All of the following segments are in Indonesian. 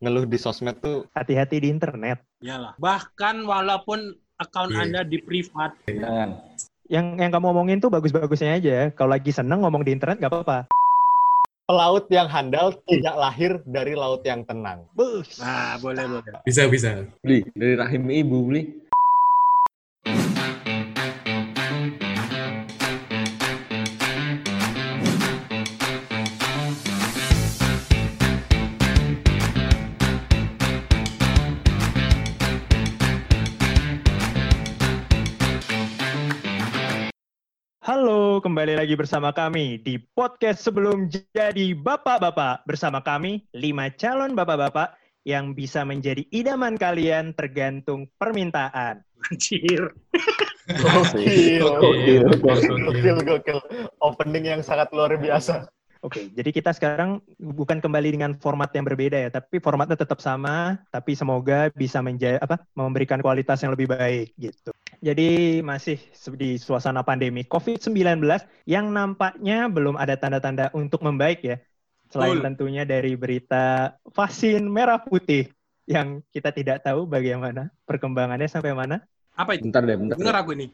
ngeluh di sosmed tuh Hati-hati di internet. Iyalah. Bahkan walaupun account Iya. Anda di privat, Jangan. Yang yang kamu omongin tuh bagus-bagusnya aja. Kalau lagi seneng ngomong di internet nggak apa-apa. pelaut yang handal tidak lahir dari laut yang tenang. Bus. nah boleh boleh. Bisa, bisa. Beli dari rahim ibu beli. Kembali lagi bersama kami di podcast sebelum jadi bapak-bapak. Bersama kami, lima calon bapak-bapak yang bisa menjadi idaman kalian tergantung permintaan. Anjir. Gokil, Gokil, gokil, gokil. Opening yang sangat luar biasa. Oke, jadi kita sekarang bukan kembali dengan format yang berbeda ya, tapi formatnya tetap sama, tapi semoga bisa menja apa memberikan kualitas yang lebih baik gitu. Jadi masih di suasana pandemi COVID-19 yang nampaknya belum ada tanda-tanda untuk membaik ya. Selain Betul. tentunya dari berita vaksin merah putih yang kita tidak tahu bagaimana perkembangannya sampai mana. Apa itu? Bentar deh, bentar. Dengar aku ini.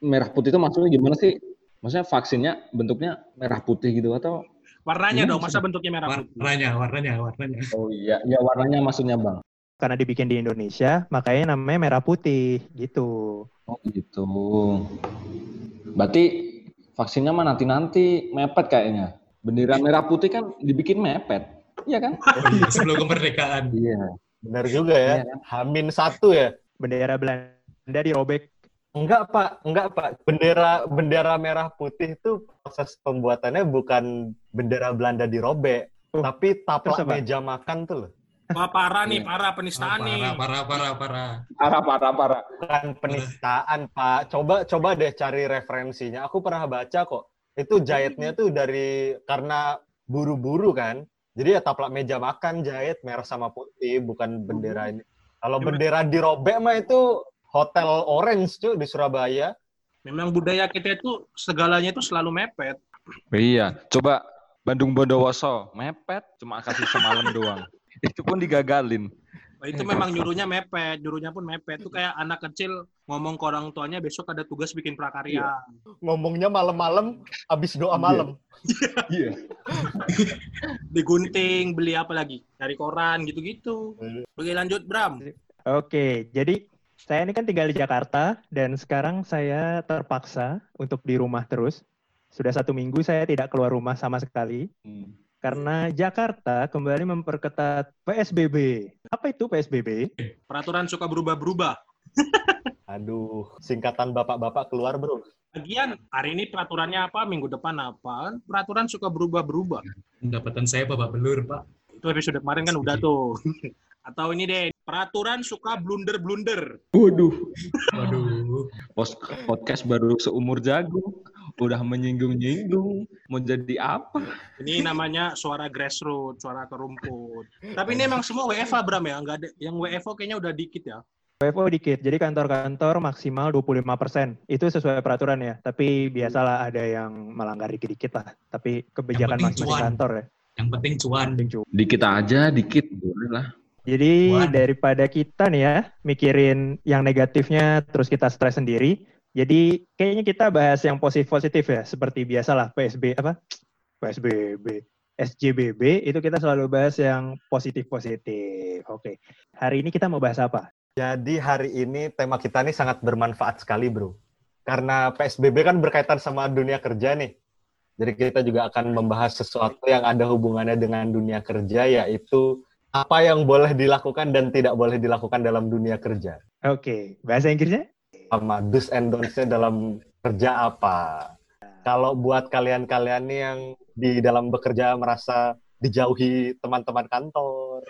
Merah putih itu maksudnya gimana sih? Maksudnya vaksinnya bentuknya merah putih gitu atau? Warnanya dong, masa bentuknya merah putih? Warnanya, warnanya, warnanya. Oh iya, ya warnanya maksudnya bang. Karena dibikin di Indonesia, makanya namanya merah putih gitu. Oh gitu. Berarti vaksinnya mah nanti-nanti mepet kayaknya. Bendera merah putih kan dibikin mepet. Iya kan? Oh iya, sebelum kemerdekaan. Iya. Benar juga ya. Iya. Hamin satu ya. Bendera Belanda dirobek Enggak pak, enggak pak. Bendera bendera merah putih itu proses pembuatannya bukan bendera Belanda dirobek, Oh, tapi taplak meja makan tuh loh. Wah parah nih, Iya. parah Oh, penistaan nih. parah, parah, parah, parah. Parah, parah, parah. Bukan penistaan pak. Coba coba deh cari referensinya. Aku pernah baca kok. Itu jahitnya tuh dari karena buru-buru kan. Jadi ya taplak meja makan jahit merah sama putih, bukan bendera ini. Kalau bendera dirobek mah itu Hotel Orange cuy di Surabaya. Memang budaya kita itu segalanya itu selalu mepet. Iya, coba Bandung Bondowoso mepet cuma kasih semalam doang. Itu pun digagalin. Wah, itu memang nyuruhnya mepet, nyuruhnya pun mepet. Itu kayak anak kecil ngomong ke orang tuanya besok ada tugas bikin prakarya. Ngomongnya malam-malam habis doa malam. Iya. Digunting, beli apa lagi? Dari koran gitu-gitu. Oke lanjut Bram. Oke, jadi saya ini kan tinggal di Jakarta dan sekarang saya terpaksa untuk di rumah terus. Sudah satu minggu saya tidak keluar rumah sama sekali Hmm. Karena Jakarta kembali memperketat PSBB. Apa itu PSBB? Peraturan suka berubah-berubah. Aduh, singkatan bapak-bapak keluar bro. Lagian hari ini peraturannya apa, minggu depan apa? Peraturan suka berubah-berubah. Pendapatan saya Bapak Belur, Pak. Itu episode kemarin kan udah tuh. Atau ini deh, peraturan suka blunder-blunder. Waduh, Waduh. Podcast baru seumur jagung, udah menyinggung-nyinggung, mau jadi apa? Ini namanya suara grassroots, suara ke rumput. Tapi ini emang semua WFA Bram ya, nggak ada yang WFO kayaknya udah dikit ya. WFO dikit, jadi kantor-kantor maksimal 25%. Itu sesuai peraturan ya, tapi biasalah ada yang melanggar dikit-dikit lah. Tapi kebijakan masing-masing kantor ya. Yang penting cuan. Dikit aja, dikit boleh lah. Jadi Cuan. daripada kita nih ya mikirin yang negatifnya terus kita stres sendiri. Jadi kayaknya kita bahas yang positif-positif ya, seperti biasalah PSB apa? PSBB, SJBB itu kita selalu bahas yang positif-positif. Oke. Hari ini kita mau bahas apa? Jadi hari ini tema kita nih sangat bermanfaat sekali bro. Karena PSBB kan berkaitan sama dunia kerja nih. Jadi kita juga akan membahas sesuatu yang ada hubungannya dengan dunia kerja yaitu apa yang boleh dilakukan dan tidak boleh dilakukan dalam dunia kerja. Oke, bahasa Inggrisnya? Sama do's and don'ts-nya dalam kerja apa. Kalau buat kalian-kalian nih yang di dalam bekerja merasa dijauhi teman-teman kantor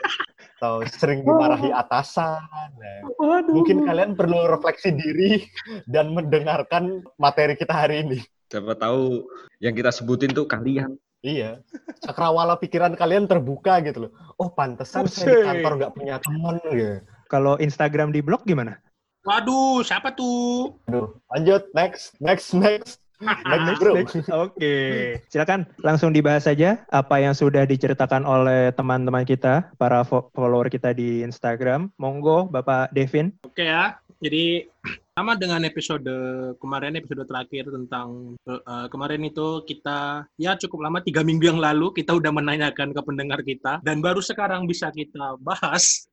atau sering dimarahi atasan, nah, mungkin kalian perlu refleksi diri dan mendengarkan materi kita hari ini. Siapa tahu yang kita sebutin tuh kalian. Iya, cakrawala pikiran kalian terbuka gitu loh. Oh, pantesan saya di kantor nggak punya teman gitu. Kalau Instagram di blog gimana? Waduh, siapa tuh? Aduh, lanjut next, next, next. Next, bro. Next. Oke, silakan langsung dibahas saja apa yang sudah diceritakan oleh teman-teman kita, para fo- follower kita di Instagram. Monggo, Bapak Devin. Oke ya. Jadi sama dengan episode kemarin episode terakhir tentang eh, kemarin itu kita ya cukup lama tiga minggu yang lalu kita udah menanyakan ke pendengar kita dan baru sekarang bisa kita bahas.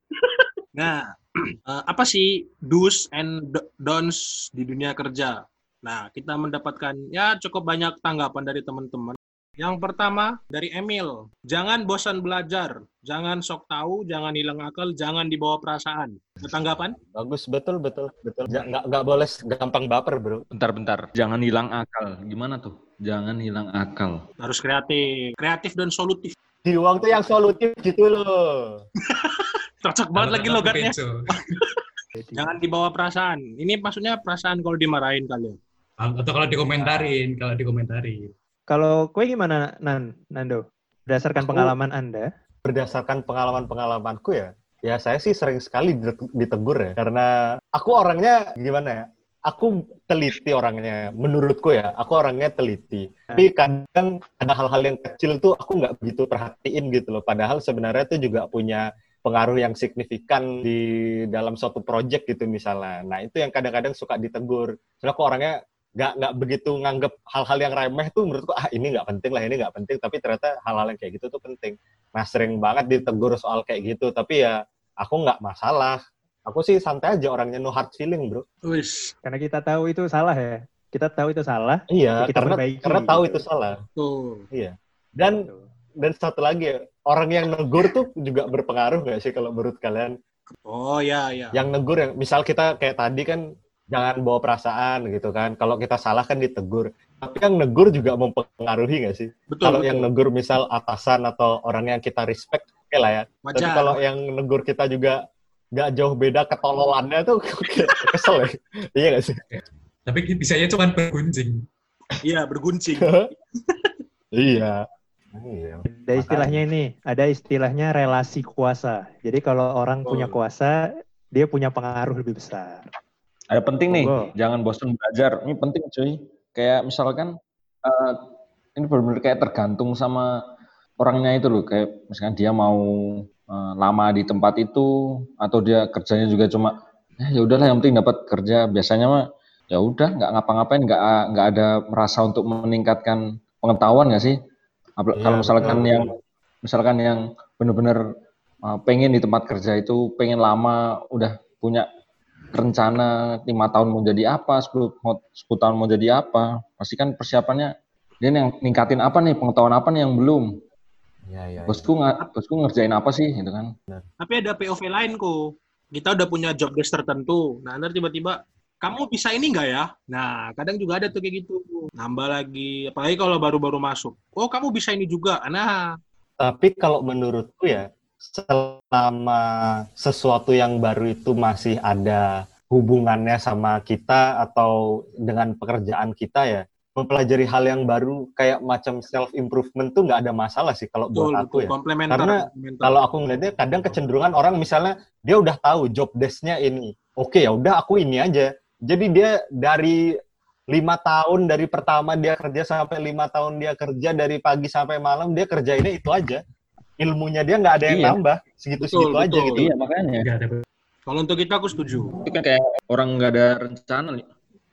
Nah, eh, apa sih do's and do- don'ts di dunia kerja? Nah, kita mendapatkan ya cukup banyak tanggapan dari teman-teman. Yang pertama dari Emil, jangan bosan belajar, jangan sok tahu, jangan hilang akal, jangan dibawa perasaan. Tanggapan? Bagus, betul, betul, betul. Ja- Nggak, nggak boleh gampang baper, bro. Bentar-bentar. Jangan hilang akal. Gimana tuh? Jangan hilang akal. harus kreatif kreatif dan solutif Di uang tuh yang solutif gitu loh. cocok banget lagi logatnya jangan dibawa perasaan ini maksudnya perasaan kalau dimarahin kalian Atau kalau dikomentarin, kalau dikomentarin. Kalau kue gimana, Nan, Nando? Berdasarkan Aku- pengalaman Anda, Berdasarkan pengalaman-pengalamanku ya, ya saya sih sering sekali dite- ditegur ya. Karena aku orangnya gimana ya? Aku teliti orangnya, menurutku ya, aku orangnya teliti. Tapi kadang ada hal-hal yang kecil tuh aku nggak begitu perhatiin gitu loh. Padahal sebenarnya itu juga punya pengaruh yang signifikan di dalam suatu project gitu misalnya. Nah itu yang kadang-kadang suka ditegur. Soalnya aku orangnya nggak nggak begitu nganggep hal-hal yang remeh tuh menurutku ah ini nggak penting lah ini nggak penting tapi ternyata hal-hal yang kayak gitu tuh penting nah sering banget ditegur soal kayak gitu tapi ya aku nggak masalah aku sih santai aja orangnya no hard feeling bro wis karena kita tahu itu salah ya. Kita tahu itu salah. iya Ya, kita karena perbaiki, karena tahu gitu. itu salah tuh dan dan satu lagi ya, orang yang negur tuh juga berpengaruh nggak sih kalau menurut kalian? Oh ya ya. Yang negur yang misal kita kayak tadi kan jangan bawa perasaan gitu kan. Kalau kita salah kan ditegur. Tapi yang negur juga mempengaruhi nggak sih? Betul kalau betul. yang negur misal atasan atau orang yang kita respect oke lah ya. Tapi wajar. kalau yang negur kita juga nggak jauh beda ketololannya tuh kesel ya. Iya nggak sih? Tapi bisanya cuma bergunjing. iya berguncing iya iya Ada istilahnya ini, ada istilahnya relasi kuasa. Jadi kalau orang punya Betul. kuasa, dia punya pengaruh lebih besar. Ada penting nih, Monggo. jangan bosan belajar. Ini penting cuy. Kayak misalkan eh, ini benar-benar kayak tergantung sama orangnya itu loh. Kayak misalkan dia mau eh, lama di tempat itu atau dia kerjanya juga cuma "Eh, ya udahlah yang penting dapat kerja. Biasanya mah ya udah nggak ngapa-ngapain, nggak nggak ada merasa untuk meningkatkan pengetahuan nggak sih? Apalagi Iya, kalau misalkan betul. yang misalkan yang benar-benar eh, pengen di tempat kerja itu pengen lama udah punya rencana lima tahun mau jadi apa, 10, mau, 10 tahun mau jadi apa, pasti kan persiapannya dia yang ningkatin apa nih, pengetahuan apa nih yang belum. iya iya Bosku nggak, bosku ngerjain apa sih, gitu kan? tapi ada POV lain kok kita udah punya job desk tertentu nah ntar tiba-tiba kamu bisa ini nggak ya nah kadang juga ada tuh kayak gitu nambah lagi apalagi kalau baru-baru masuk oh kamu bisa ini juga nah Tapi kalau menurutku ya, selama sesuatu yang baru itu masih ada hubungannya sama kita atau dengan pekerjaan kita ya, mempelajari hal yang baru kayak macam self improvement tuh nggak ada masalah sih kalau betul buat aku betul ya. komplementer Karena komplementer. Kalau aku ngeliatnya kadang kecenderungan orang misalnya dia udah tahu job desk-nya ini, oke ya udah aku ini aja. Jadi dia dari lima tahun dari pertama dia kerja sampai lima tahun dia kerja dari pagi sampai malam dia kerjainnya itu aja ilmunya dia nggak ada yang Iya. nambah segitu-segitu Betul, aja betul. gitu. Iya makanya. Kalau untuk kita aku setuju Itu kan kayak orang nggak ada rencana. nih.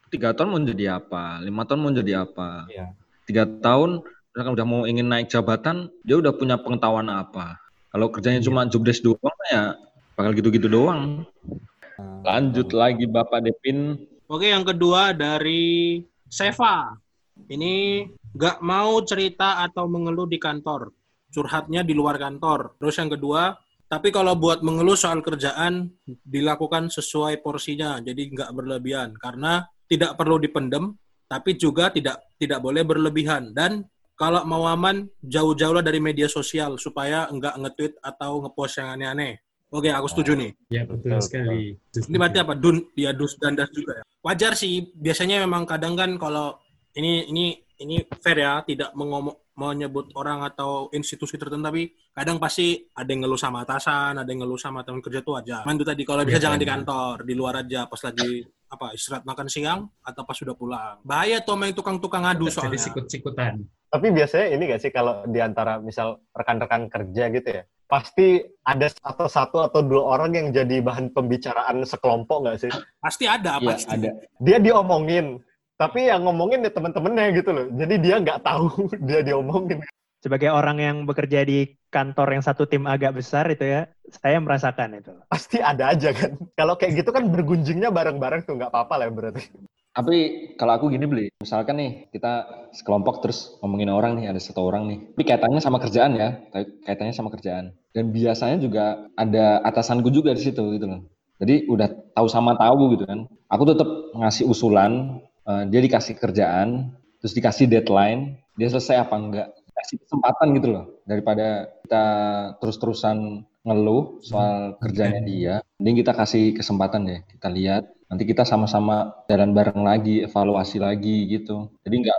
Tiga tahun mau jadi apa, lima tahun mau jadi apa. Iya. Tiga tahun, misalkan udah mau ingin naik jabatan, dia udah punya pengetahuan apa. Kalau kerjanya Iya. cuma job desk doang, ya bakal gitu-gitu doang. Lanjut lagi Bapak Devin. Oke, yang kedua dari Seva. Ini nggak mau cerita atau mengeluh di kantor. Curhatnya di luar kantor. Terus yang kedua, tapi kalau buat mengeluh soal kerjaan, dilakukan sesuai porsinya. Jadi nggak berlebihan. Karena tidak perlu dipendem, tapi juga tidak tidak boleh berlebihan. Dan kalau mau aman, jauh-jauhlah dari media sosial supaya nggak nge-tweet atau nge-post yang aneh-aneh. Oke, aku setuju nih. Ya betul Betul, sekali. Ini berarti apa? Dun, ya dus dan das juga ya. Wajar sih. Biasanya memang kadang kan kalau ini ini ini fair ya, tidak mengomong menyebut orang atau institusi tertentu, tapi kadang pasti ada yang ngeluh sama atasan, ada yang ngeluh sama teman kerja tuh aja. Mandu tadi kalau bisa Iya, jangan di iya. kantor, di luar aja pas lagi apa istirahat makan siang atau pas sudah pulang. Bahaya tuh main tukang-tukang adu Jadi soalnya. sikut-sikutan. Tapi biasanya ini gak sih kalau di antara misal rekan-rekan kerja gitu ya, pasti ada atau satu atau dua orang yang jadi bahan pembicaraan sekelompok gak sih? Pasti ada, Iya, pasti. ada. Dia diomongin, tapi yang ngomongin ya temen-temennya gitu loh. Jadi dia nggak tahu dia diomongin. Sebagai orang yang bekerja di kantor yang satu tim agak besar itu ya, saya merasakan itu. Pasti ada aja kan. Kalau kayak gitu kan bergunjingnya bareng-bareng tuh nggak apa-apa lah berarti. Tapi kalau aku gini beli, misalkan nih kita sekelompok terus ngomongin orang nih, ada satu orang nih. Tapi kaitannya sama kerjaan ya, kaitannya sama kerjaan. Dan biasanya juga ada atasanku juga di situ gitu loh. Jadi udah tahu sama tahu gitu kan. Aku tetap ngasih usulan, eh, dia dikasih kerjaan, terus dikasih deadline, dia selesai apa enggak. Kasih kesempatan gitu loh. Daripada kita terus-terusan ngeluh soal kerjanya dia, mending kita kasih kesempatan ya. Kita lihat nanti kita sama-sama jalan bareng lagi, evaluasi lagi gitu. Jadi nggak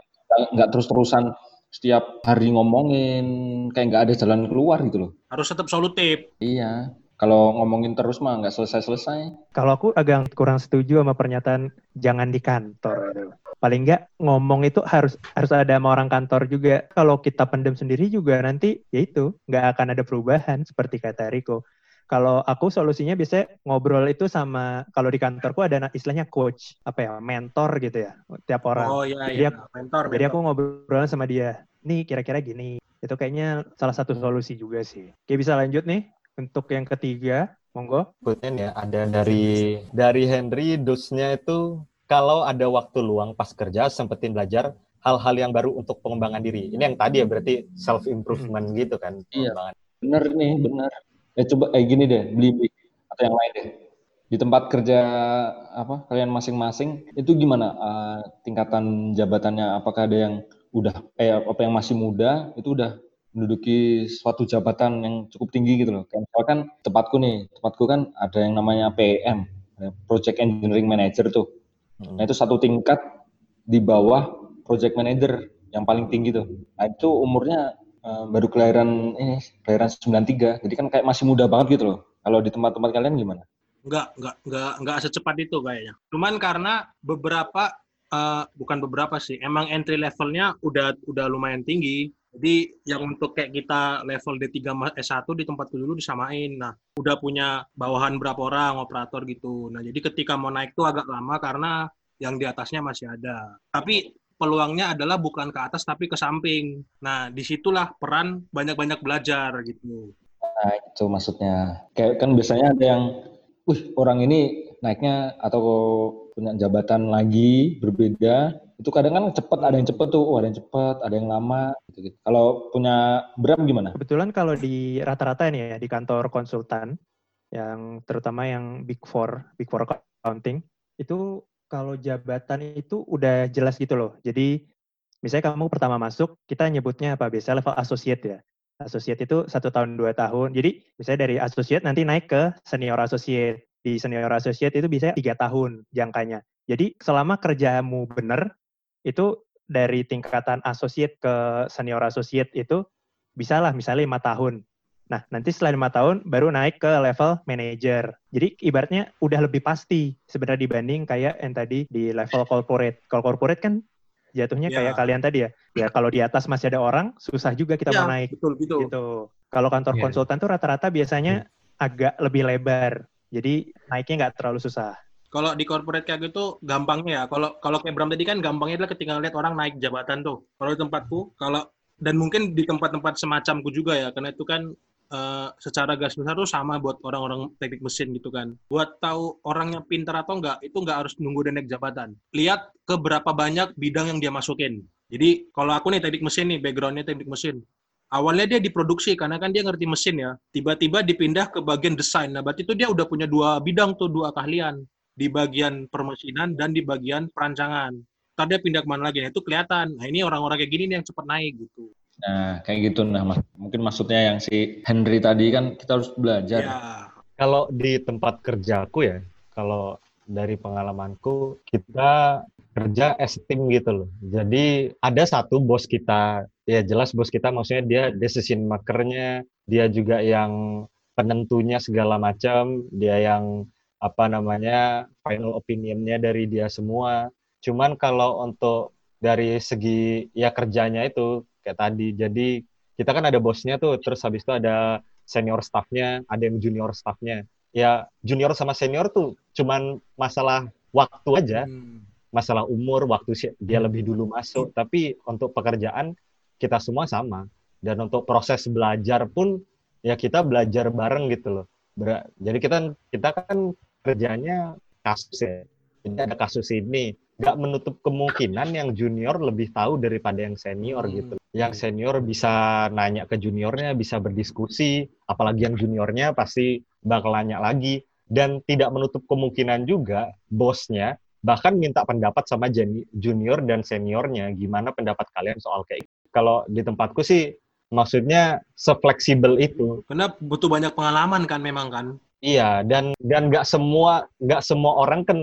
nggak terus-terusan setiap hari ngomongin kayak nggak ada jalan keluar gitu loh. Harus tetap solutif. Iya, kalau ngomongin terus mah nggak selesai-selesai. Kalau aku agak kurang setuju sama pernyataan jangan di kantor. Paling nggak ngomong itu harus harus ada sama orang kantor juga. Kalau kita pendem sendiri juga nanti ya itu nggak akan ada perubahan seperti kata Riko. Kalau aku solusinya biasanya ngobrol itu sama kalau di kantorku ada istilahnya coach apa ya mentor gitu ya tiap orang. Oh iya, Jadi iya. aku- Mentor, Jadi aku mentor. ngobrol sama dia. Nih kira-kira gini. Itu kayaknya salah satu solusi juga sih. Oke bisa lanjut nih untuk yang ketiga. Monggo. Nih ya, ada dari dari Henry dosnya itu kalau ada waktu luang pas kerja sempetin belajar hal-hal yang baru untuk pengembangan diri. Ini yang tadi ya berarti self improvement gitu kan. Iya. pengembangan. Bener nih, bener. Eh coba eh gini deh, beli atau yang lain deh. Di tempat kerja apa kalian masing-masing itu gimana eh, tingkatan jabatannya? Apakah ada yang udah eh apa yang masih muda itu udah menduduki suatu jabatan yang cukup tinggi gitu loh. Kayak misalkan tempatku nih, tempatku kan ada yang namanya PM, Project Engineering Manager tuh. Hmm. Nah itu satu tingkat di bawah Project Manager yang paling tinggi tuh. Nah itu umurnya eh, baru kelahiran ini, kelahiran 93. Jadi kan kayak masih muda banget gitu loh. Kalau di tempat-tempat kalian gimana? Enggak, enggak, enggak, enggak secepat itu kayaknya. Cuman karena beberapa eh, bukan beberapa sih, emang entry levelnya udah udah lumayan tinggi. Jadi yang untuk kayak kita level D3 ma- S1 di tempatku dulu disamain. Nah, udah punya bawahan berapa orang operator gitu. Nah, jadi ketika mau naik tuh agak lama karena yang di atasnya masih ada. Tapi peluangnya adalah bukan ke atas tapi ke samping. Nah, di situlah peran banyak-banyak belajar gitu. Nah itu maksudnya. Kayak kan biasanya ada yang, wih orang ini naiknya atau punya jabatan lagi berbeda. Itu kadang kan cepet, ada yang cepet tuh, oh, ada yang cepet, ada yang lama. Gitu -gitu. Kalau punya Bram gimana? Kebetulan kalau di rata-rata ini ya di kantor konsultan yang terutama yang Big Four, Big Four accounting itu kalau jabatan itu udah jelas gitu loh. Jadi misalnya kamu pertama masuk, kita nyebutnya apa? Biasanya level associate ya. Associate itu satu tahun dua tahun. Jadi misalnya dari associate nanti naik ke senior associate. Di senior associate itu bisa tiga tahun jangkanya. Jadi selama kerjamu benar, itu dari tingkatan associate ke senior associate itu bisa lah misalnya lima tahun. Nah, nanti setelah lima tahun baru naik ke level manager. Jadi ibaratnya udah lebih pasti sebenarnya dibanding kayak yang tadi di level corporate. Kalau corporate kan jatuhnya Ya. kayak kalian tadi ya. Ya kalau di atas masih ada orang, susah juga kita mau Ya, naik betul gitu. gitu. Kalau kantor Iya. konsultan tuh rata-rata biasanya agak lebih lebar. Jadi naiknya nggak terlalu susah. Kalau di corporate kayak gitu gampangnya ya. Kalau kalau kayak Bram tadi kan gampangnya adalah ketika ngeliat orang naik jabatan tuh. Kalau di tempatku, kalau dan mungkin di tempat-tempat semacamku juga ya, karena itu kan eh, secara gas besar tuh sama buat orang-orang teknik mesin gitu kan. Buat tahu orangnya pintar atau enggak, itu enggak harus nunggu dia naik jabatan. Lihat ke berapa banyak bidang yang dia masukin. Jadi kalau aku nih teknik mesin nih, backgroundnya teknik mesin. Awalnya dia diproduksi karena kan dia ngerti mesin ya. Tiba-tiba dipindah ke bagian desain. Nah, berarti itu dia udah punya dua bidang tuh, dua keahlian di bagian permesinan dan di bagian perancangan. Ntar dia pindah ke mana lagi, nah, itu kelihatan. Nah ini orang-orang kayak gini nih yang cepat naik gitu. Nah kayak gitu. Nah mas, mungkin maksudnya yang si Henry tadi kan kita harus belajar. Ya, Kalau di tempat kerjaku ya, kalau dari pengalamanku kita kerja as team gitu loh. Jadi ada satu bos kita, ya jelas bos kita maksudnya dia decision makernya, dia juga yang penentunya segala macam, dia yang apa namanya final opinionnya dari dia semua. Cuman kalau untuk dari segi ya kerjanya itu kayak tadi, jadi kita kan ada bosnya tuh, terus habis itu ada senior staffnya, ada yang junior staffnya. Ya junior sama senior tuh cuman masalah waktu aja, Hmm. masalah umur, waktu dia lebih dulu masuk. Tapi untuk pekerjaan kita semua sama. Dan untuk proses belajar pun ya kita belajar bareng gitu loh. Ber- jadi kita kita kan kerjanya kasus ya. Jadi ada kasus ini, nggak menutup kemungkinan yang junior lebih tahu daripada yang senior Hmm. gitu. Yang senior bisa nanya ke juniornya, bisa berdiskusi, apalagi yang juniornya pasti bakal nanya lagi. Dan tidak menutup kemungkinan juga bosnya bahkan minta pendapat sama junior dan seniornya, gimana pendapat kalian soal kayak gitu. Kalau di tempatku sih, maksudnya sefleksibel itu. Karena butuh banyak pengalaman kan memang kan. Iya, dan dan nggak semua nggak semua orang kan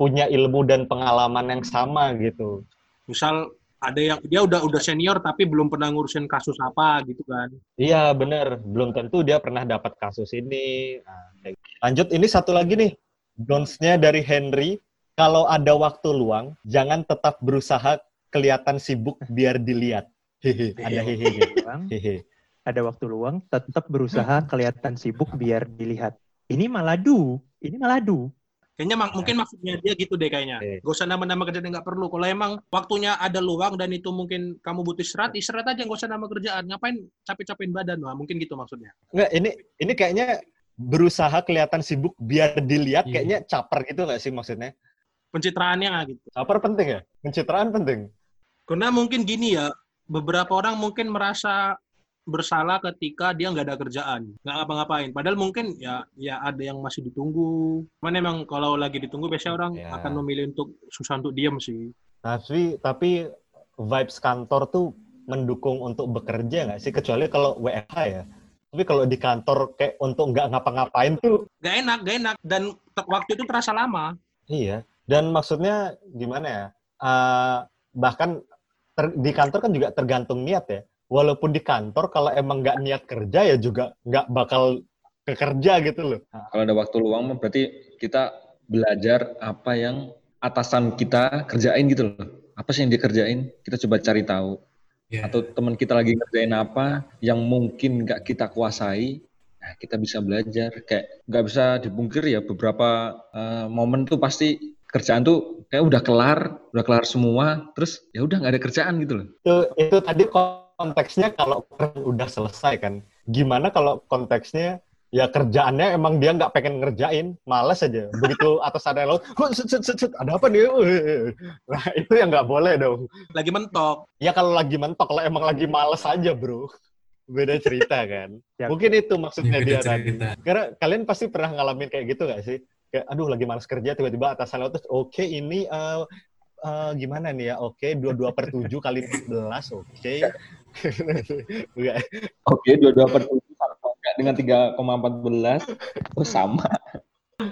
punya ilmu dan pengalaman yang sama gitu. Misal ada yang dia udah udah senior tapi belum pernah ngurusin kasus apa gitu kan. Iya, bener. Belum tentu dia pernah dapat kasus ini. Nah. Lanjut, ini satu lagi nih. Dons-nya dari Henry. Kalau ada waktu luang, jangan tetap berusaha kelihatan sibuk biar dilihat. Hehe, ada hehe gitu. Bang, Hehe. ada waktu luang, tetap berusaha kelihatan sibuk biar dilihat. Ini maladu, ini maladu. Kayaknya mak- mungkin maksudnya dia gitu deh kayaknya. Oke. Gak usah nama-nama kerjaan yang nggak perlu. Kalau emang waktunya ada luang dan itu mungkin kamu butuh istirahat, istirahat aja nggak usah nama kerjaan. Ngapain capek-capekin badan? Wah, mungkin gitu maksudnya. Nggak, ini ini kayaknya berusaha kelihatan sibuk biar dilihat Iya. kayaknya caper gitu nggak sih maksudnya? Pencitraannya gitu. Caper penting ya? Pencitraan penting. Karena mungkin gini ya, beberapa orang mungkin merasa bersalah ketika dia nggak ada kerjaan, nggak ngapa-ngapain. Padahal mungkin ya ya ada yang masih ditunggu. Cuman emang kalau lagi ditunggu biasanya orang Ya. akan memilih untuk susah untuk diam sih. Tapi tapi vibes kantor tuh mendukung untuk bekerja nggak sih? Kecuali kalau WFH ya. Tapi kalau di kantor kayak untuk nggak ngapa-ngapain tuh Gak enak, gak enak. Dan waktu itu terasa lama. iya. Dan maksudnya gimana ya? Eh, bahkan ter- di kantor kan juga tergantung niat ya. Walaupun di kantor kalau emang nggak niat kerja ya juga nggak bakal kekerja gitu loh. Kalau ada waktu luang berarti kita belajar apa yang atasan kita kerjain gitu loh. Apa sih yang dia kerjain? Kita coba cari tahu. Ya. Atau teman kita lagi ngerjain apa yang mungkin nggak kita kuasai, nah kita bisa belajar. Kayak nggak bisa dipungkir ya beberapa eh, momen tuh pasti kerjaan tuh kayak udah kelar, udah kelar semua, terus ya udah nggak ada kerjaan gitu loh. itu itu tadi konteksnya kalau udah selesai kan. Gimana kalau konteksnya ya kerjaannya emang dia nggak pengen ngerjain males aja. Begitu atas ada lo set, set, set, set, ada apa nih? Nah itu yang nggak boleh dong. Lagi mentok. ya kalau lagi mentok kalau emang lagi males aja bro. Beda cerita kan. Ya. mungkin itu maksudnya Beda dia tadi cerita. karena kalian pasti pernah ngalamin kayak gitu gak sih? Kayak aduh lagi males kerja tiba-tiba atasan lo terus oke ini eh, eh, gimana nih ya oke 22 per 7 kali 14 oke Enggak. Oke, dua-dua per tujuh sama nggak dengan 3,14 oh sama.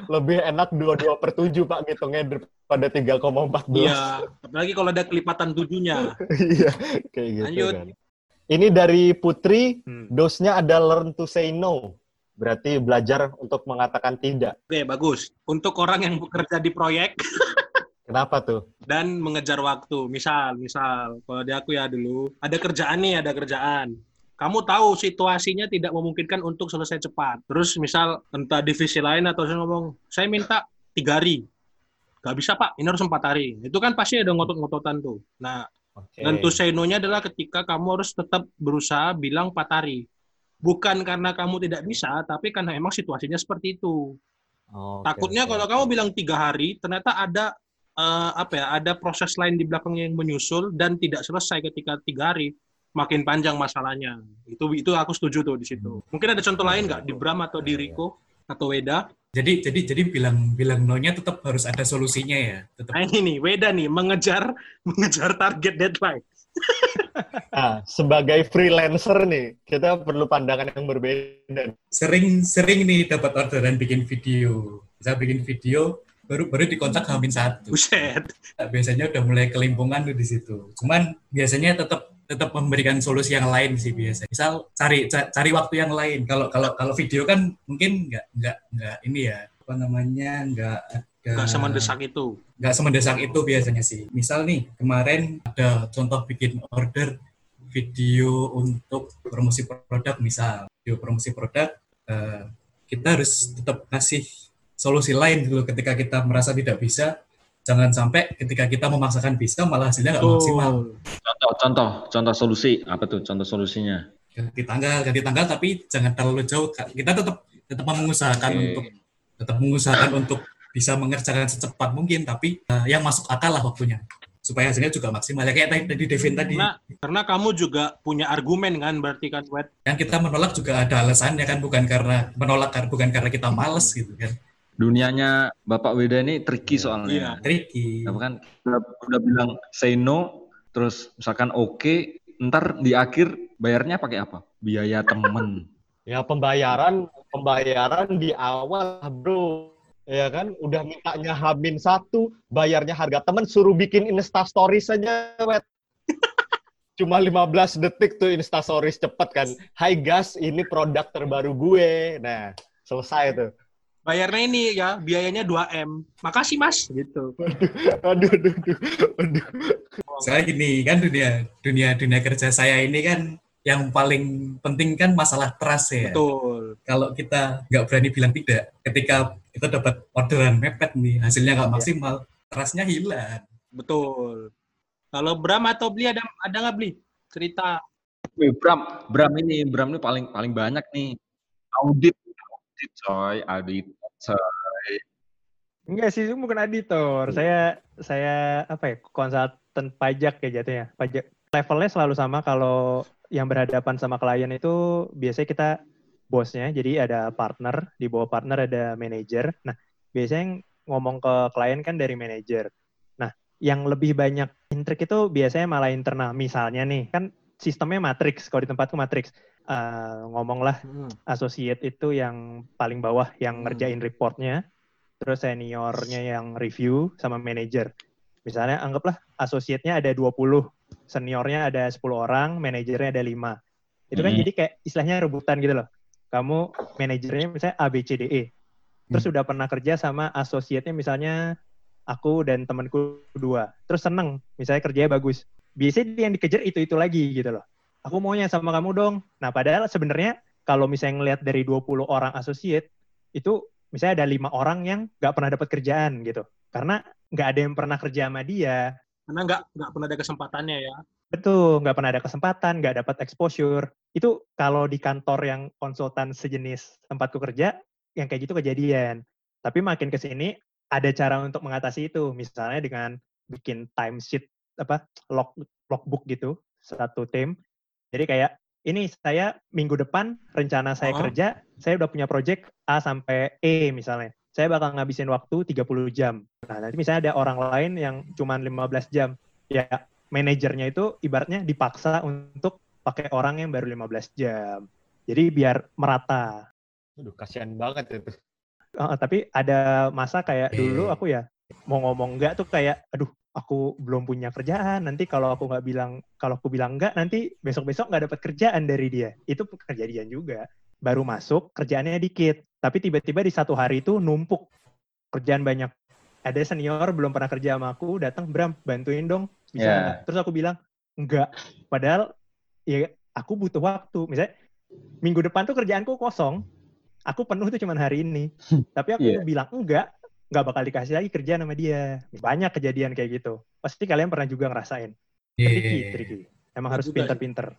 lebih enak 22 per 7 pak ngitungnya daripada 3,14 Iya. Apalagi kalau ada kelipatan tujuhnya. iya kayak gitu Lanjut. kan ini dari Putri Hmm. dosnya ada learn to say no berarti belajar untuk mengatakan tidak Oke, bagus. Untuk orang yang bekerja di proyek kenapa tuh dan mengejar waktu. Misal, misal, kalau di aku ya dulu, ada kerjaan nih, ada kerjaan. Kamu tahu situasinya tidak memungkinkan untuk selesai cepat. Terus misal entah divisi lain atau saya ngomong, saya minta tiga hari. Gak bisa pak, ini harus empat hari. Itu kan pasti ada ngotot-ngototan tuh. Nah, Oke. dan to say no-nya adalah ketika kamu harus tetap berusaha bilang empat hari. Bukan karena kamu tidak bisa, tapi karena emang situasinya seperti itu. Oke, Takutnya oke, kalau kamu bilang tiga hari, ternyata ada eh, apa ya, ada proses lain di belakangnya yang menyusul dan tidak selesai ketika tiga hari, makin panjang masalahnya. Itu itu aku setuju tuh di situ. Mungkin ada contoh lain nggak di Bram atau di Riko atau Weda? Jadi jadi jadi bilang bilang no-nya tetap harus ada solusinya ya. Tetap Nah ini nih, Weda nih mengejar mengejar target deadline. Nah, sebagai freelancer nih, kita perlu pandangan yang berbeda. sering sering nih dapat orderan bikin video. Bisa bikin video baru baru dikontak hamin satu. Buset. Nah, biasanya udah mulai kelimpungan tuh di situ. Cuman biasanya tetap tetap memberikan solusi yang lain sih biasanya. Misal cari ca- cari waktu yang lain. Kalau kalau kalau video kan mungkin nggak nggak nggak ini ya apa namanya nggak Nggak semendesak itu. nggak semendesak itu biasanya sih. Misal nih kemarin ada contoh bikin order video untuk promosi produk misal video promosi produk eh, kita harus tetap kasih solusi lain dulu ketika kita merasa tidak bisa jangan sampai ketika kita memaksakan bisa malah hasilnya nggak maksimal Contoh, contoh, contoh solusi apa tuh? Contoh solusinya? ganti tanggal ganti tanggal tapi jangan terlalu jauh kita tetap tetap mengusahakan Oke. untuk tetap mengusahakan untuk bisa mengerjakan secepat mungkin tapi eh, yang masuk akal lah waktunya supaya hasilnya juga maksimal ya kayak tadi tadi Devin tadi Karena, karena kamu juga punya argumen kan berarti kan, Wet? kan kita menolak juga ada alasannya kan bukan karena menolak kar- bukan karena kita males gitu kan Dunianya Bapak Weda ini tricky Iya. soalnya. tricky Apa kan udah, udah bilang say no, terus misalkan oke, ntar di akhir bayarnya pakai apa? Biaya temen. Ya pembayaran pembayaran di awal bro. Ya kan, udah mintanya Hamin satu, bayarnya harga temen, suruh bikin Insta Stories saja, wet. Cuma 15 detik tuh Insta Stories cepet kan. Hai gas, ini produk terbaru gue. Nah, selesai tuh. Bayarnya ini ya, biayanya 2M. Makasih, Mas. Gitu. Aduh, aduh, aduh, aduh. saya gini kan dunia dunia dunia kerja saya ini kan yang paling penting kan masalah trust ya Betul. kalau kita nggak berani bilang tidak ketika kita dapat orderan mepet nih hasilnya nggak maksimal trustnya hilang Betul. Kalau Bram atau Bli ada ada nggak Bli? Cerita. Wih, Bram, Bram ini, Bram ini paling paling banyak nih. Audit, audit coy, audit. Coy. Enggak sih, bukan editor. Saya saya apa ya? Konsultan pajak ya jatuhnya. Pajak levelnya selalu sama kalau yang berhadapan sama klien itu biasanya kita bosnya. Jadi ada partner, di bawah partner ada manajer. Nah, biasanya yang ngomong ke klien kan dari manajer. Nah, yang lebih banyak intrik itu biasanya malah internal. Misalnya nih, kan sistemnya matrix. Kalau di tempatku matrix. Eh, ngomonglah associate itu yang paling bawah yang Hmm. ngerjain reportnya, terus seniornya yang review sama manager. Misalnya anggaplah associate-nya ada 20, seniornya ada 10 orang, manajernya ada 5. Itu kan Hmm. jadi kayak istilahnya rebutan gitu loh. Kamu manajernya misalnya A, B, C, D, E. Terus udah pernah kerja sama associate-nya misalnya aku dan temanku dua. Terus seneng, misalnya kerjanya bagus. Biasanya yang dikejar itu-itu lagi gitu loh. Aku maunya sama kamu dong. Nah, padahal sebenarnya kalau misalnya ngelihat dari 20 orang associate, itu misalnya ada lima orang yang nggak pernah dapat kerjaan gitu. Karena nggak ada yang pernah kerja sama dia. Karena nggak nggak pernah ada kesempatannya ya. Betul, nggak pernah ada kesempatan, nggak dapat exposure. Itu kalau di kantor yang konsultan sejenis tempatku kerja, yang kayak gitu kejadian. Tapi makin ke sini ada cara untuk mengatasi itu, misalnya dengan bikin timesheet apa log logbook gitu satu tim. Jadi kayak ini saya minggu depan rencana saya Oh. kerja, saya udah punya project A sampai E misalnya. Saya bakal ngabisin waktu 30 jam. Nah, nanti misalnya ada orang lain yang cuman 15 jam. Ya, manajernya itu ibaratnya dipaksa untuk pakai orang yang baru 15 jam. Jadi biar merata. Aduh, kasihan banget itu. Uh, tapi ada masa kayak Iya. dulu aku ya mau ngomong enggak tuh kayak aduh aku belum punya kerjaan nanti kalau aku nggak bilang kalau aku bilang enggak nanti besok besok nggak dapat kerjaan dari dia. Itu kejadian juga. Baru masuk kerjaannya dikit. Tapi tiba-tiba di satu hari itu numpuk. Kerjaan banyak. Ada senior belum pernah kerja sama aku datang Bram bantuin dong. Bisa nggak?" terus aku bilang enggak padahal ya aku butuh waktu. Misalnya minggu depan tuh kerjaanku kosong. Aku penuh tuh cuman hari ini. Tapi aku Iya. bilang enggak nggak bakal dikasih lagi kerjaan sama dia banyak kejadian kayak gitu pasti kalian pernah juga ngerasain Iya, tricky tricky emang harus pinter-pinter.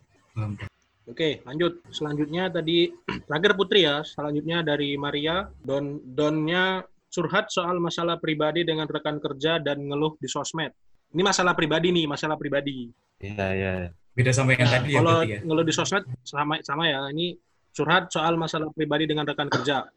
Oke, lanjut. Selanjutnya tadi terakhir Putri ya. Selanjutnya dari Maria. Don donnya curhat soal masalah pribadi dengan rekan kerja dan ngeluh di sosmed. Ini masalah pribadi nih, masalah pribadi. Iya, iya. beda sama yang Nah, tadi ya kalau ya ngeluh di sosmed sama sama ya. Ini curhat soal masalah pribadi dengan rekan kerja.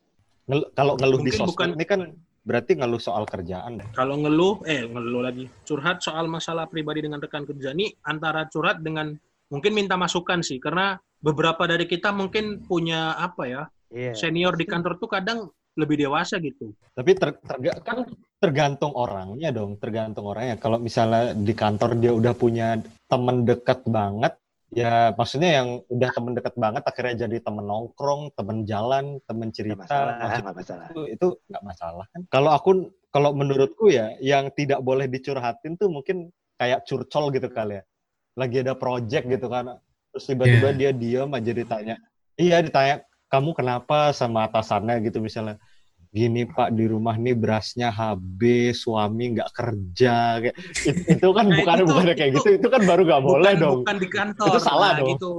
Ngel- kalau ngeluh di Mungkin sosmed bukan- ini kan berarti ngeluh soal kerjaan deh. Kalau ngeluh, eh ngeluh lagi. Curhat soal masalah pribadi dengan rekan kerja ini antara curhat dengan mungkin minta masukan sih, karena beberapa dari kita mungkin punya apa ya Iya. senior di kantor tuh kadang lebih dewasa gitu. Tapi ter- terga- kan tergantung orangnya dong, tergantung orangnya. Kalau misalnya di kantor dia udah punya temen dekat banget, Ya, maksudnya yang udah temen deket banget akhirnya jadi temen nongkrong, temen jalan, temen cerita. masalah, Maksud nggak masalah. itu itu nggak masalah kan. Kalau aku kalau menurutku ya yang tidak boleh dicurhatin tuh mungkin kayak curcol gitu kali ya. Lagi ada project gitu kan. Terus tiba-tiba dia diam aja ditanya. Iya ditanya kamu kenapa sama atasannya gitu misalnya. Gini Pak di rumah nih berasnya habis, suami nggak kerja kayak it- itu kan Nah, bukan itu- bukan kayak itu- gitu. Itu kan baru nggak boleh bukan, dong. Bukan di kantor. Itu salah Nah, dong. Gitu.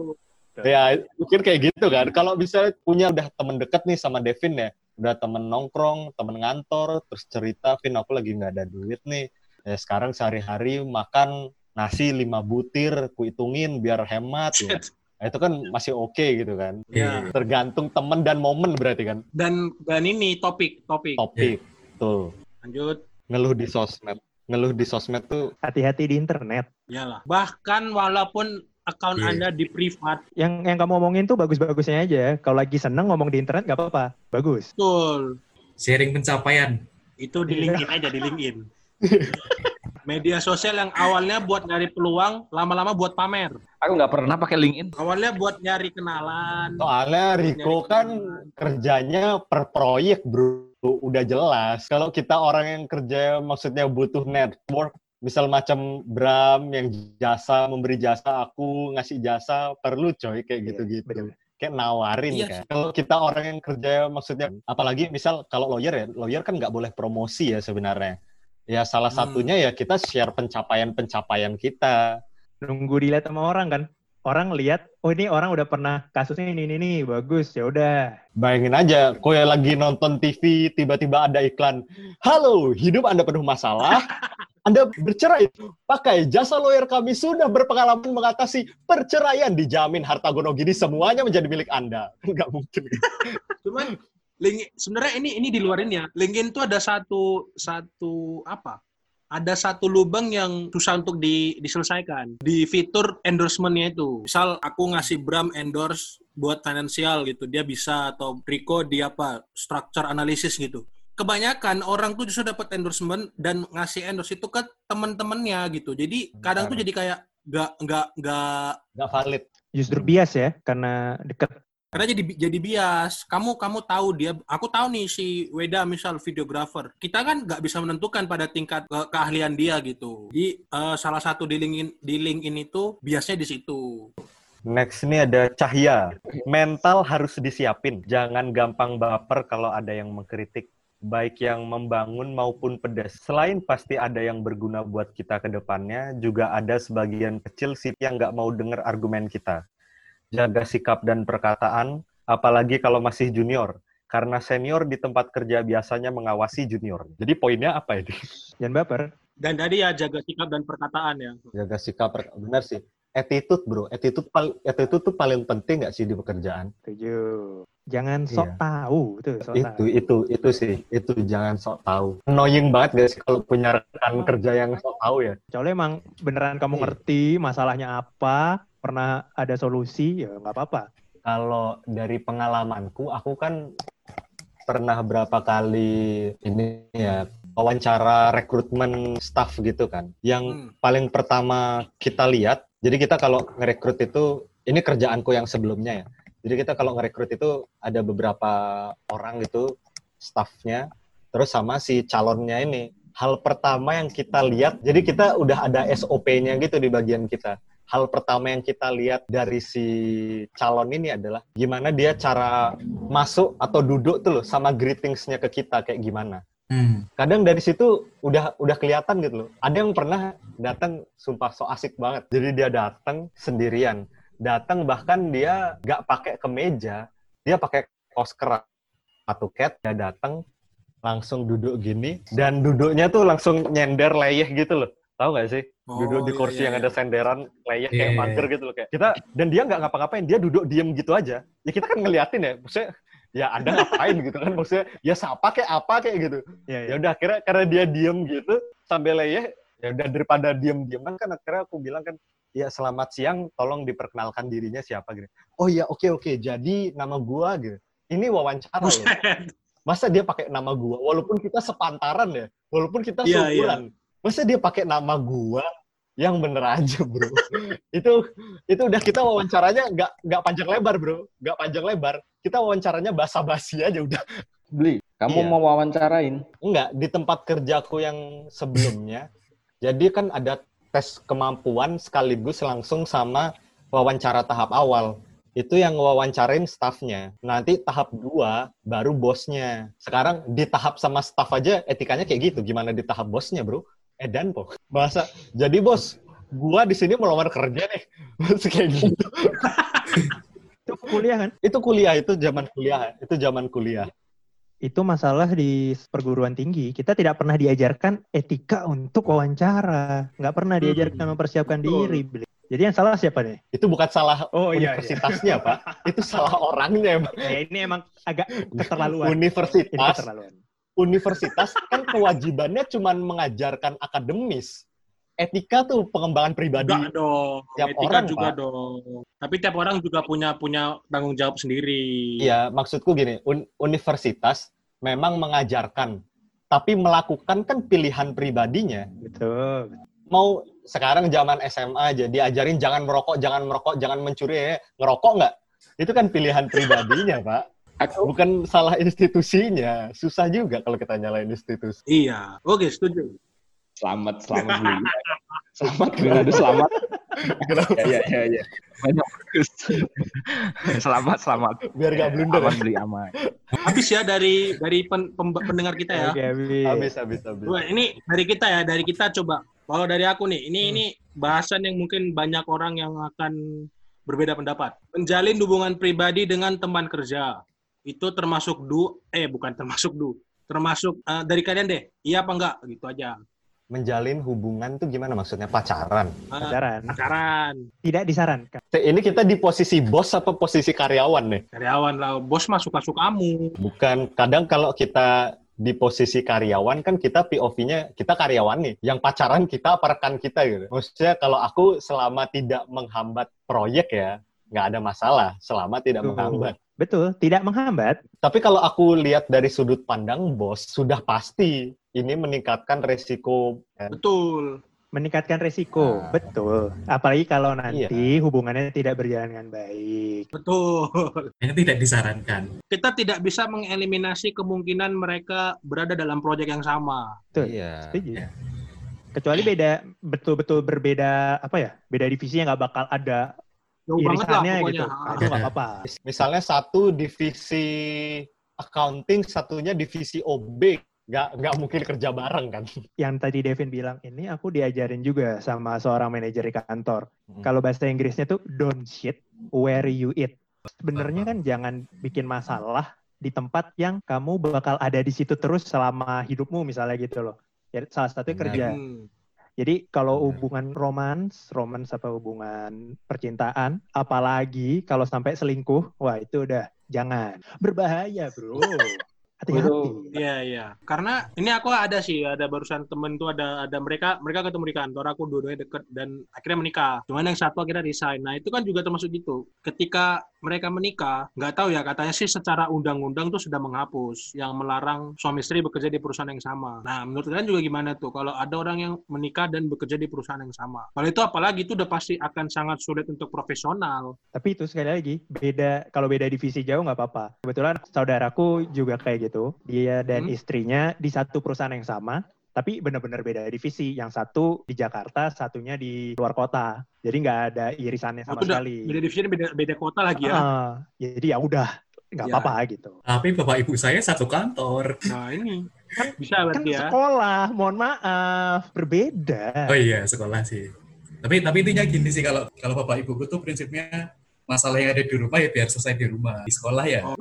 Ya, mungkin kayak gitu kan. Kalau misalnya punya udah temen deket nih sama Devin ya, udah temen nongkrong, temen ngantor, terus cerita, Vin aku lagi nggak ada duit nih. Ya sekarang sehari-hari makan nasi lima butir, ku hitungin biar hemat ya. Nah, itu kan masih oke gitu kan. Ya. Tergantung temen dan momen berarti kan. Dan dan ini topik, topik. Topik. Tuh. Lanjut. Ngeluh di sosmed. Ngeluh di sosmed tuh Hati-hati di internet. Iyalah. Bahkan walaupun akun Iya. Anda di privat, Yang yang kamu omongin tuh bagus-bagusnya aja. Kalau lagi seneng ngomong di internet nggak apa-apa. Bagus. betul. Sharing pencapaian. Itu di Iya. LinkedIn aja, di LinkedIn. Media sosial yang awalnya buat nyari peluang, lama-lama buat pamer. Aku nggak pernah pakai LinkedIn. Awalnya buat nyari kenalan. Soalnya Riko kan kerjanya per proyek bro, udah jelas. Kalau kita orang yang kerja maksudnya butuh network, misal macam Bram yang jasa memberi jasa, aku ngasih jasa perlu coy kayak Iya, gitu-gitu. betul. Kayak nawarin Iya. kan. Kalau kita orang yang kerja maksudnya, apalagi misal kalau lawyer ya, lawyer kan nggak boleh promosi ya sebenarnya. Ya salah Hmm. satunya ya kita share pencapaian-pencapaian kita. Nunggu dilihat sama orang kan. Orang lihat, oh ini orang udah pernah kasusnya ini ini, ini bagus ya udah. Bayangin aja, kau yang lagi nonton TV, tiba-tiba ada iklan. Halo, hidup Anda penuh masalah. Anda bercerai. Pakai jasa lawyer kami sudah berpengalaman mengatasi perceraian. Dijamin harta gono gini semuanya menjadi milik Anda. Nggak mungkin. Cuman link sebenarnya ini ini di luar ini ya. LinkedIn tuh ada satu satu apa? Ada satu lubang yang susah untuk di, diselesaikan di fitur endorsement-nya itu. Misal aku ngasih Bram endorse buat finansial gitu, dia bisa atau Rico di apa? structure analysis gitu. Kebanyakan orang tuh justru dapat endorsement dan ngasih endorse itu ke teman-temannya gitu. Jadi kadang tuh jadi kayak nggak nggak nggak Nggak valid. Justru bias ya, karena deket. Karena jadi jadi bias kamu kamu tahu dia aku tahu nih si Weda misal videografer kita kan nggak bisa menentukan pada tingkat ke- keahlian dia gitu jadi eh, salah satu di LinkedIn di LinkedIn itu biasnya di situ Next ini ada Cahya. Mental harus disiapin. Jangan gampang baper kalau ada yang mengkritik. Baik yang membangun maupun pedas. Selain pasti ada yang berguna buat kita ke depannya, juga ada sebagian kecil sih yang nggak mau dengar argumen kita. Jaga sikap dan perkataan, apalagi kalau masih junior. Karena senior di tempat kerja biasanya mengawasi junior. Jadi poinnya apa ini? Jangan baper. dan tadi ya jaga sikap dan perkataan ya Jaga sikap, per- benar sih. Attitude bro, attitude, pal- attitude tuh paling penting nggak sih di pekerjaan? Setuju. Jangan sok Iya. tahu tuh. Sok itu tahu. itu itu sih itu jangan sok tahu annoying banget gak sih kalau punya rekan kerja yang sok tahu ya Kecuali emang beneran kamu Iya. ngerti masalahnya apa, pernah ada solusi, ya nggak apa-apa. kalau dari pengalamanku aku kan pernah berapa kali ini ya wawancara rekrutmen staff gitu kan yang Hmm. paling pertama kita lihat jadi kita kalau ngerekrut itu ini kerjaanku yang sebelumnya ya jadi kita kalau ngerekrut itu ada beberapa orang gitu staffnya terus sama si calonnya ini hal pertama yang kita lihat jadi kita udah ada SOP-nya gitu di bagian kita hal pertama yang kita lihat dari si calon ini adalah gimana dia cara masuk atau duduk tuh loh sama greetingsnya ke kita kayak gimana Hmm. kadang dari situ udah udah kelihatan gitu loh. Ada yang pernah datang sumpah so asik banget. Jadi dia datang sendirian. Datang bahkan dia nggak pakai kemeja, dia pakai kaos kerat atau cat. Dia datang langsung duduk gini dan duduknya tuh langsung nyender leyeh gitu loh. Tahu nggak sih? Duduk di Oh, kursi iya, yang iya. ada senderan leyeh Iya, kayak iya, mager iya. gitu loh kayak. Kita dan dia nggak ngapa-ngapain, dia duduk diem gitu aja. Ya kita kan ngeliatin ya, maksudnya ya Anda ngapain gitu kan maksudnya ya sapa kayak apa kayak gitu Ya, ya udah akhirnya karena dia diem gitu sambil leyeh ya udah daripada diem dieman kan akhirnya aku bilang kan ya selamat siang tolong diperkenalkan dirinya siapa gitu oh ya oke oke jadi nama gua gitu ini wawancara Buset. masa dia pakai nama gua walaupun kita sepantaran ya walaupun kita Iya, seumuran masa dia pakai nama gua yang bener aja bro. itu itu udah kita wawancaranya nggak nggak panjang lebar bro, nggak panjang lebar. Kita wawancaranya basa-basi aja udah. Beli, kamu Iya. mau wawancarain? Enggak di tempat kerjaku yang sebelumnya. jadi kan ada tes kemampuan sekaligus langsung sama wawancara tahap awal. Itu yang wawancarain staffnya. Nanti tahap dua baru bosnya. Sekarang di tahap sama staff aja etikanya kayak gitu. Gimana di tahap bosnya bro? Edan po. Bahasa. Jadi bos, gua di sini melamar kerja nih. Terus kayak gitu. Itu kuliah kan? Itu kuliah, itu zaman kuliah. Itu zaman kuliah. Itu masalah di perguruan tinggi. Kita tidak pernah diajarkan etika untuk wawancara. Nggak pernah diajarkan Hmm, mempersiapkan diri. Beli. Jadi yang salah siapa nih? Itu bukan salah Oh, iya, iya. universitasnya, Pak. Itu salah orangnya, Pak. Ya, ini emang agak keterlaluan. Ini Universitas keterlaluan. Universitas kan kewajibannya cuma mengajarkan akademis. Etika tuh pengembangan pribadi. Enggak dong. Tiap Etika orang, juga Pak. dong. Tapi tiap orang juga punya punya tanggung jawab sendiri. Iya, maksudku gini, un- universitas memang mengajarkan, tapi melakukan kan pilihan pribadinya. Betul. Mau sekarang zaman SMA aja diajarin jangan merokok, jangan merokok, jangan mencuri, ya. ngerokok nggak? Itu kan pilihan pribadinya, Pak. Aku Bukan salah institusinya. Susah juga kalau kita nyalain institusi. Iya. Oke, setuju. selamat, selamat beli. Selamat selamat. Kenapa? Ya, ya, ya, ya. Banyak bagus. selamat, selamat. Biar nggak blunder. Aman beli aman. Habis ya dari dari pen- pem- pendengar kita ya. Oke, habis. Habis, habis, habis. Wah, ini dari kita ya, dari kita coba. Kalau dari aku nih, ini Hmm. ini bahasan yang mungkin banyak orang yang akan berbeda pendapat. Menjalin hubungan pribadi dengan teman kerja. Itu termasuk du eh bukan termasuk du. Termasuk eh, dari kalian deh. Iya apa enggak? Gitu aja. Menjalin hubungan tuh gimana maksudnya? Pacaran? Eh, Pacaran. pacaran, Tidak disarankan. Ini kita di posisi bos apa posisi karyawan nih? karyawan lah. Bos mah suka-sukamu. Bukan, kadang kalau kita di posisi karyawan kan kita POV-nya kita karyawan nih. Yang pacaran kita apa rekan kita gitu. Maksudnya kalau aku selama tidak menghambat proyek ya, nggak ada masalah selama tidak menghambat. Betul, tidak menghambat. Tapi kalau aku lihat dari sudut pandang bos, sudah pasti ini meningkatkan resiko kan? Betul. Meningkatkan resiko. Nah. Betul. Apalagi kalau nanti hubungannya tidak berjalan dengan baik. Betul. Ini tidak disarankan. Kita tidak bisa mengeliminasi kemungkinan mereka berada dalam proyek yang sama. Betul. Iya. Setuju. Ya. Kecuali beda, betul-betul berbeda, apa ya, beda divisinya nggak bakal ada Jauh banget lah pokoknya. gitu. Ah. Itu nggak apa-apa. Misalnya satu divisi accounting, satunya divisi OB, nggak nggak mungkin kerja bareng kan? Yang tadi Devin bilang, ini aku diajarin juga sama seorang manajer di kantor. Hmm. Kalau bahasa Inggrisnya tuh don't shit where you eat. Sebenarnya kan jangan bikin masalah di tempat yang kamu bakal ada di situ terus selama hidupmu misalnya gitu loh. Ya, salah satunya Benar. kerja. Hmm. Jadi kalau Benar. hubungan romans, romans apa hubungan percintaan, apalagi kalau sampai selingkuh, wah itu udah jangan. Berbahaya, bro. Hati-hati. Iya iya. Karena ini aku ada sih, ada barusan temen tuh ada ada mereka mereka ketemu di kantor aku dua-duanya deket dan akhirnya menikah. Cuman yang satu akhirnya resign. Nah itu kan juga termasuk gitu. Ketika mereka menikah, nggak tahu ya katanya sih secara undang-undang tuh sudah menghapus yang melarang suami istri bekerja di perusahaan yang sama. Nah menurut kalian juga gimana tuh kalau ada orang yang menikah dan bekerja di perusahaan yang sama? Kalau itu apalagi itu udah pasti akan sangat sulit untuk profesional. Tapi itu sekali lagi beda kalau beda divisi jauh nggak apa-apa. Kebetulan saudaraku juga kayak gitu. Dia dan Hmm. istrinya di satu perusahaan yang sama, tapi benar-benar beda divisi. Yang satu di Jakarta, satunya di luar kota. Jadi nggak ada irisannya sama itu udah sekali. beda divisi beda beda kota lagi ya. Ah, jadi ya udah nggak Ya. apa-apa gitu. Tapi bapak ibu saya satu kantor. Nah ini bisa Kan berarti ya. sekolah, mohon maaf, berbeda. Oh iya, sekolah sih. Tapi tapi intinya gini sih kalau kalau bapak ibuku tuh prinsipnya masalah yang ada di rumah ya biar selesai di rumah. Di sekolah ya. Oh,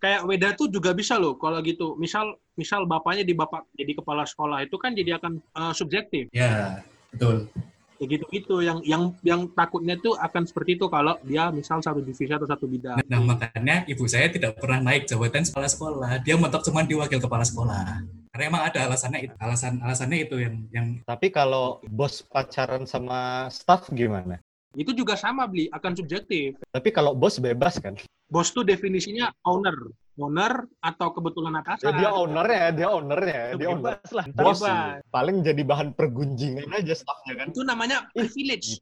kayak Weda tuh juga bisa loh kalau gitu. Misal misal bapaknya di bapak jadi kepala sekolah itu kan jadi akan eh, subjektif. Ya, betul. Ya gitu-gitu yang yang yang takutnya tuh akan seperti itu kalau dia misal satu divisi atau satu bidang. Nah, makanya ibu saya tidak pernah naik jabatan kepala sekolah. Dia mentok cuma di wakil kepala sekolah. Karena emang ada alasannya itu. Alasan alasannya itu yang yang Tapi kalau bos pacaran sama staff gimana? Itu juga sama beli akan subjektif. Tapi kalau bos bebas kan? Bos tuh definisinya owner. owner atau kebetulan Ya, atasan. dia ownernya, dia ownernya, dia owner. Bebas lah. Bos Bebas. Paling jadi bahan pergunjingan aja staffnya kan. Itu namanya privilege.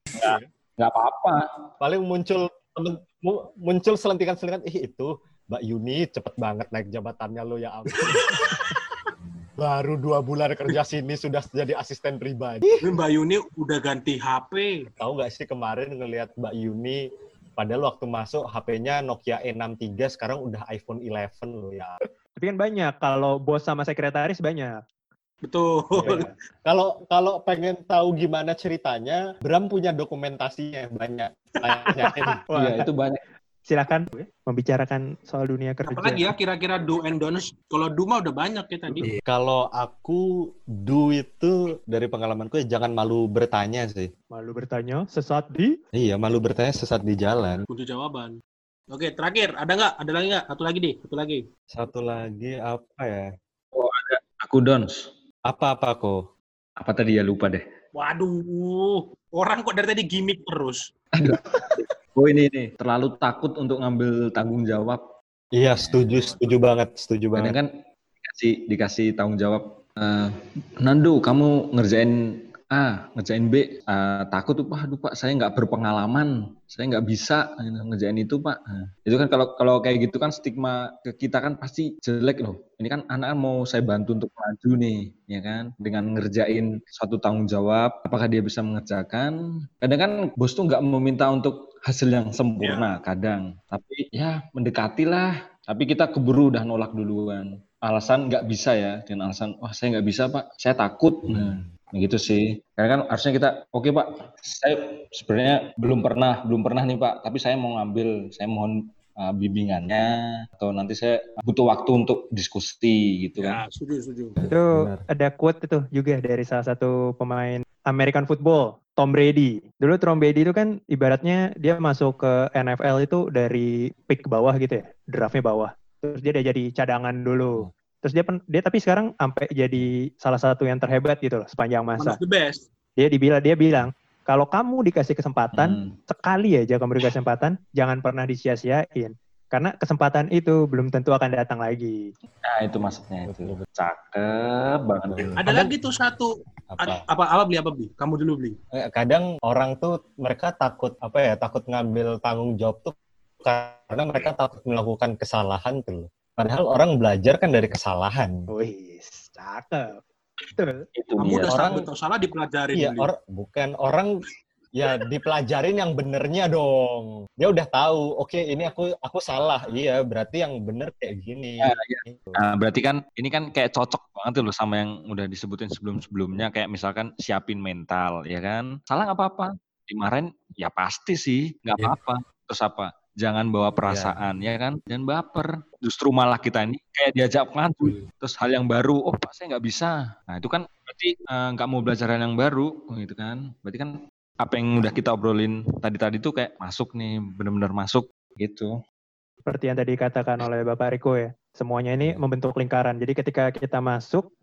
Nggak apa-apa. Paling muncul muncul selentingan-selentingan, ih itu Mbak Yuni cepet banget naik jabatannya lo ya ampun. Baru dua bulan kerja sini sudah jadi asisten pribadi. Ini Mbak Yuni udah ganti HP. Tahu nggak sih kemarin ngelihat Mbak Yuni, padahal waktu masuk HP-nya Nokia E63, sekarang udah iPhone 11 loh ya. Tapi kan banyak. Kalau bos sama sekretaris banyak. Betul. Iya. Kalau kalau pengen tahu gimana ceritanya, Bram punya dokumentasinya banyak. Iya, itu banyak. Silakan membicarakan soal dunia kerja. Apalagi ya kira-kira do and don'ts. Kalau do mah udah banyak ya tadi. Kalau aku do itu dari pengalamanku ya jangan malu bertanya sih. Malu bertanya, sesat di Iya, malu bertanya sesat di jalan. Kunci jawaban. Oke, terakhir. Ada nggak? Ada lagi nggak? Satu lagi deh. Satu lagi. Satu lagi apa ya? Aku dons. Apa-apa kok? Apa tadi ya lupa deh. Waduh. Orang kok dari tadi gimmick terus. Oh ini nih, terlalu takut untuk ngambil tanggung jawab. Iya, setuju, setuju banget, setuju banget. kan dikasih dikasih tanggung jawab. eh, Nando, kamu ngerjain A, ngerjain B. Eh, takut tuh, Pak, aduh Pak, saya nggak berpengalaman, saya nggak bisa ngerjain itu Pak. Nah, itu kan kalau kalau kayak gitu kan stigma ke kita kan pasti jelek loh. Ini kan anak mau saya bantu untuk maju nih, ya kan? Dengan ngerjain suatu tanggung jawab, apakah dia bisa mengerjakan? Kadang kan bos tuh nggak meminta untuk hasil yang sempurna, kadang. Tapi ya mendekati lah. Tapi kita keburu udah nolak duluan. Alasan nggak bisa ya, dengan alasan wah saya nggak bisa pak, saya takut. Nah, gitu sih. Karena kan harusnya kita, oke pak, saya sebenarnya belum pernah, belum pernah nih pak, tapi saya mau ngambil, saya mohon uh, bimbingannya atau nanti saya butuh waktu untuk diskusi gitu kan. Ya, setuju, setuju. itu Benar. ada quote itu juga dari salah satu pemain American football, Tom Brady. Dulu Tom Brady itu kan ibaratnya dia masuk ke NFL itu dari pick bawah gitu ya, draftnya bawah. Terus dia udah jadi cadangan dulu. Terus dia pen- dia tapi sekarang sampai jadi salah satu yang terhebat gitu loh sepanjang One masa. of the best. Dia dibilang dia bilang kalau kamu dikasih kesempatan Hmm. sekali aja kamu dikasih kesempatan jangan pernah disia-siain karena kesempatan itu belum tentu akan datang lagi. Nah itu maksudnya itu. Cakep banget. Ada lagi tuh satu. Apa? Apa, apa beli, apa beli? Kamu dulu beli. Eh, Kadang orang tuh mereka takut apa ya? Takut ngambil tanggung jawab tuh karena mereka takut melakukan kesalahan tuh. Padahal orang belajar kan dari kesalahan. Wih, cakep. Betul. Itu Kamu dia. udah orang- salah, salah dipelajarin. Iya, or, bukan orang ya dipelajarin yang benernya dong. Dia udah tahu, oke ini aku aku salah. Iya, berarti yang bener kayak gini. Ya, ya. Nah, berarti kan ini kan kayak cocok banget loh sama yang udah disebutin sebelum-sebelumnya kayak misalkan siapin mental ya kan. Salah nggak apa-apa. Dimarahin ya pasti sih nggak Iya. apa-apa. Terus apa? Jangan bawa perasaan ya kan. Jangan baper. Justru malah kita ini kayak diajak maju. Terus hal yang baru, oh Pak saya nggak bisa. Nah itu kan berarti eh, nggak mau belajar hal yang baru gitu kan. Berarti kan apa yang udah kita obrolin tadi-tadi tuh kayak masuk nih, bener-bener masuk gitu. Seperti yang tadi dikatakan oleh Bapak Riko ya, semuanya ini membentuk lingkaran. Jadi ketika kita masuk,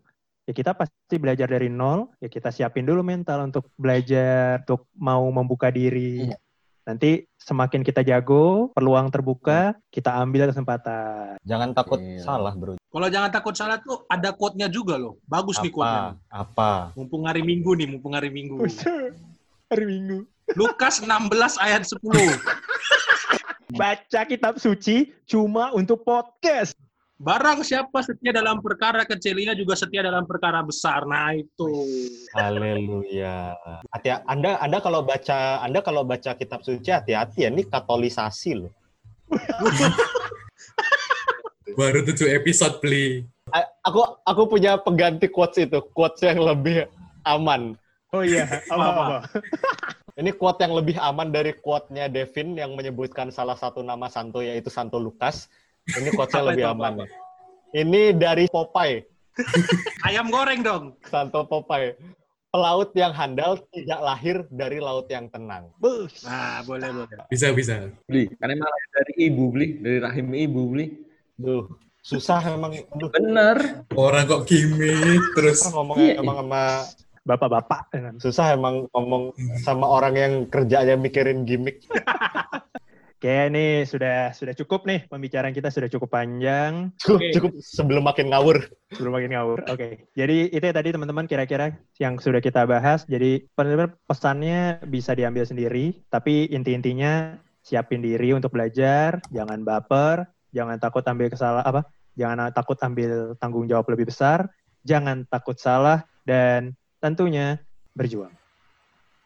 ya kita pasti belajar dari nol, ya kita siapin dulu mental untuk belajar, untuk mau membuka diri. Iya. Nanti semakin kita jago, peluang terbuka, kita ambil kesempatan. Jangan takut Iya. salah, Bro. Kalau jangan takut salah tuh ada quote-nya juga loh. Bagus nih quote-nya. Apa? Apa? Mumpung hari Minggu nih, mumpung hari Minggu. Hari Minggu. Lukas 16 ayat 10. Baca kitab suci cuma untuk podcast. Barang siapa setia dalam perkara kecilnya juga setia dalam perkara besar. Nah itu. Haleluya. Hati Anda Anda kalau baca Anda kalau baca kitab suci hati-hati ya ini katolisasi loh. Baru tujuh episode beli. A- Aku aku punya pengganti quotes itu, quotes yang lebih aman. Oh iya, apa? Ini quote yang lebih aman dari quote-nya Devin yang menyebutkan salah satu nama santo yaitu Santo Lukas. Ini quotes-nya Apa lebih aman. apa? Ini dari Popeye, Ayam goreng dong. Santo Popeye. Pelaut yang handal tidak lahir dari laut yang tenang. Bus. Nah, boleh, boleh. Bisa, bisa. Beli, karena malah dari ibu beli, dari rahim ibu beli. Duh, susah emang. Duh, Bener. Orang kok gimmick terus. ngomongnya Iya. emang sama Bapak-bapak. kan. susah emang ngomong sama orang yang kerjanya mikirin gimmick. Oke, nih sudah sudah cukup nih pembicaraan kita sudah cukup panjang. Cukup, Oke. cukup sebelum makin ngawur. Sebelum makin ngawur. Oke. Jadi itu ya tadi teman-teman kira-kira yang sudah kita bahas. Jadi benar-benar pesannya bisa diambil sendiri, tapi inti-intinya siapin diri untuk belajar, jangan baper, jangan takut ambil kesalah apa? Jangan takut ambil tanggung jawab lebih besar, jangan takut salah dan tentunya berjuang.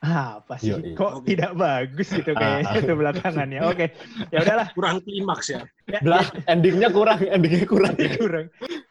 Ah, apa sih? Yoi. Kok Oke. tidak bagus gitu kayaknya Ah. itu belakangannya. Oke. Ya udahlah. Kurang klimaks ya. Ya, Belah, endingnya kurang, endingnya kurang. kurang.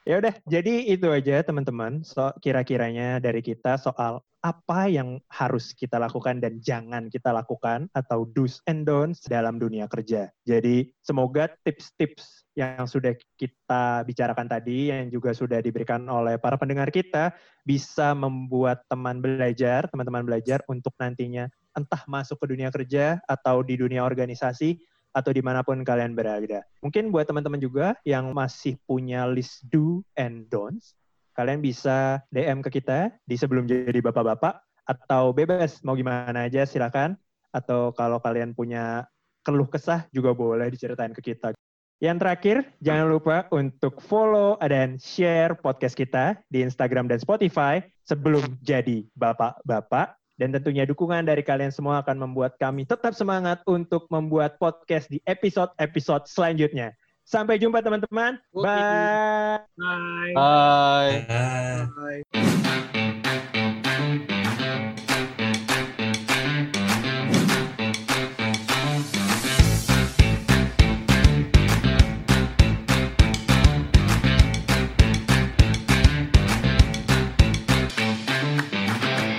Ya udah, jadi itu aja teman-teman. So kira-kiranya dari kita soal apa yang harus kita lakukan dan jangan kita lakukan atau do's and don'ts dalam dunia kerja. Jadi semoga tips-tips yang sudah kita bicarakan tadi yang juga sudah diberikan oleh para pendengar kita bisa membuat teman belajar, teman-teman belajar untuk nantinya entah masuk ke dunia kerja atau di dunia organisasi atau di mana pun kalian berada. Mungkin buat teman-teman juga yang masih punya list do and don'ts, kalian bisa DM ke kita di sebelum jadi bapak-bapak atau bebas mau gimana aja silakan. Atau kalau kalian punya keluh kesah juga boleh diceritain ke kita. Yang terakhir, jangan lupa untuk follow dan share podcast kita di Instagram dan Spotify sebelum jadi bapak-bapak. Dan tentunya dukungan dari kalian semua akan membuat kami tetap semangat untuk membuat podcast di episode-episode selanjutnya. Sampai jumpa teman-teman. Oke. Bye. Bye. Bye.